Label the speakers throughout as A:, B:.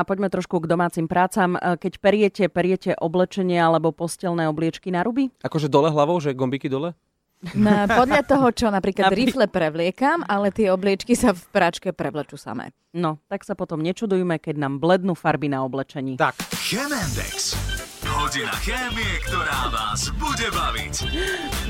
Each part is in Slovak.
A: A poďme trošku k domácim prácam. E, Keď periete, periete oblečenie alebo postelné obliečky na ruby?
B: Akože dole hlavou, že gombiky dole?
C: No, podľa toho, čo napríklad
A: Napri-
C: rifle prevliekam, ale tie obliečky sa v práčke prevlečú samé.
A: No, tak sa potom nečudujme, keď nám blednú farby na oblečení.
B: Tak.
D: Chemendex. Hodina chémie, ktorá vás bude baviť.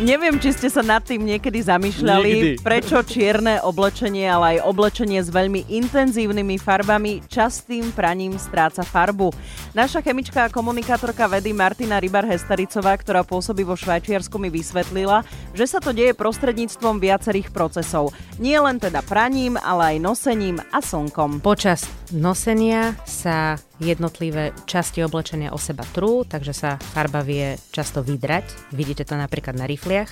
A: Neviem, či ste sa nad tým niekedy zamýšľali,
B: Nikdy.
A: prečo čierne oblečenie, ale aj oblečenie s veľmi intenzívnymi farbami častým praním stráca farbu. Naša chemička a komunikátorka vedy Martina Rybar-Hestericová, ktorá pôsobí vo Švajčiarsku, mi vysvetlila, že sa to deje prostredníctvom viacerých procesov. Nie len teda praním, ale aj nosením a slnkom.
E: Počas nosenia sa jednotlivé časti oblečenia o seba trú, takže sa farba vie často vydrať. Vidíte to napríklad na Claire.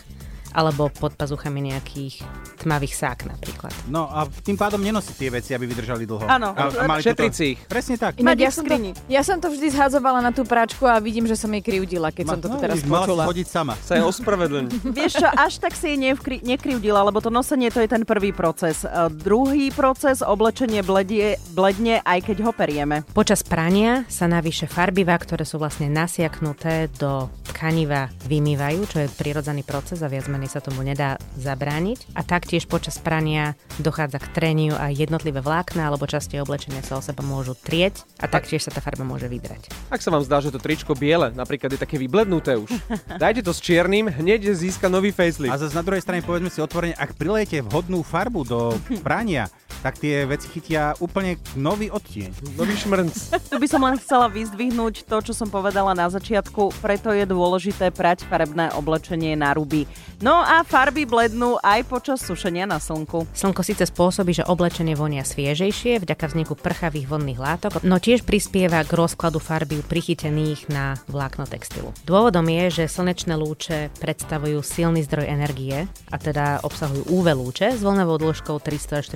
E: Alebo pod pazuchami nejakých tmavých sák napríklad.
F: No a tým pádom nenosí tie veci, aby vydržali dlho.
A: Áno.
F: A, a mali
B: Šetriť si ich.
F: Presne tak.
A: Mať
C: ja, som to, ja som to vždy zhádzovala na tú práčku a vidím, že som jej krivdila, keď som to
F: no,
C: teraz
F: mala
C: počula.
F: chodiť sama.
B: Sa je ospravedlň.
A: Vieš čo, až tak si jej nevkri- nekrivdila, lebo to nosenie to je ten prvý proces. E, druhý proces, oblečenie bledie, bledne, aj keď ho perieme.
E: Počas prania sa navyše farbivá, ktoré sú vlastne nasiaknuté do tkaniva, vymývajú, čo je prirodzený proces a viac menej sa tomu nedá zabrániť. A taktiež počas prania dochádza k treniu a jednotlivé vlákna alebo časti oblečenia sa o seba môžu trieť a taktiež sa tá farba môže vydrať.
B: Ak sa vám zdá, že to tričko biele napríklad je také vyblednuté už, dajte to s čiernym, hneď získa nový facelift.
F: A zase na druhej strane povedzme si otvorene, ak prilejete vhodnú farbu do prania, tak tie veci chytia úplne nový odtieň.
B: Nový šmrnc.
A: Tu by som len chcela vyzdvihnúť to, čo som povedala na začiatku, preto je dôležité prať farebné oblečenie na ruby. No a farby blednú aj počas sušenia na slnku.
E: Slnko síce spôsobí, že oblečenie vonia sviežejšie vďaka vzniku prchavých vodných látok, no tiež prispieva k rozkladu farby prichytených na vlákno textilu. Dôvodom je, že slnečné lúče predstavujú silný zdroj energie, a teda obsahujú UV lúče s voľnovou dĺžkou 300 až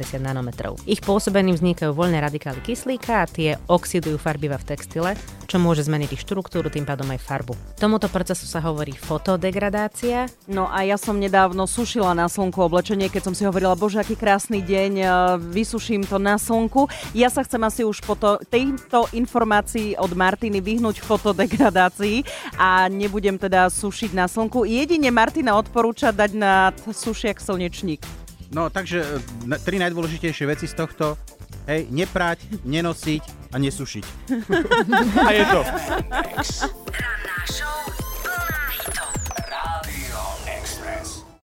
E: 480 nanometrov. Ich pôsobením vznikajú voľné radikály kyslíka a tie oxidujú farbiva v textile, čo môže zmeniť ich štruktúru, tým pádom aj farbu. Tomuto procesu sa hovorí fotodegradácia
A: No a ja som nedávno sušila na slnku oblečenie, keď som si hovorila, bože, aký krásny deň, e, vysuším to na slnku. Ja sa chcem asi už po to, tejto informácii od Martiny vyhnúť fotodegradácii a nebudem teda sušiť na slnku. Jedine Martina odporúča dať na sušiak slnečník.
F: No takže e, tri najdôležitejšie veci z tohto. Hej, neprať, nenosiť a nesušiť.
B: A je to.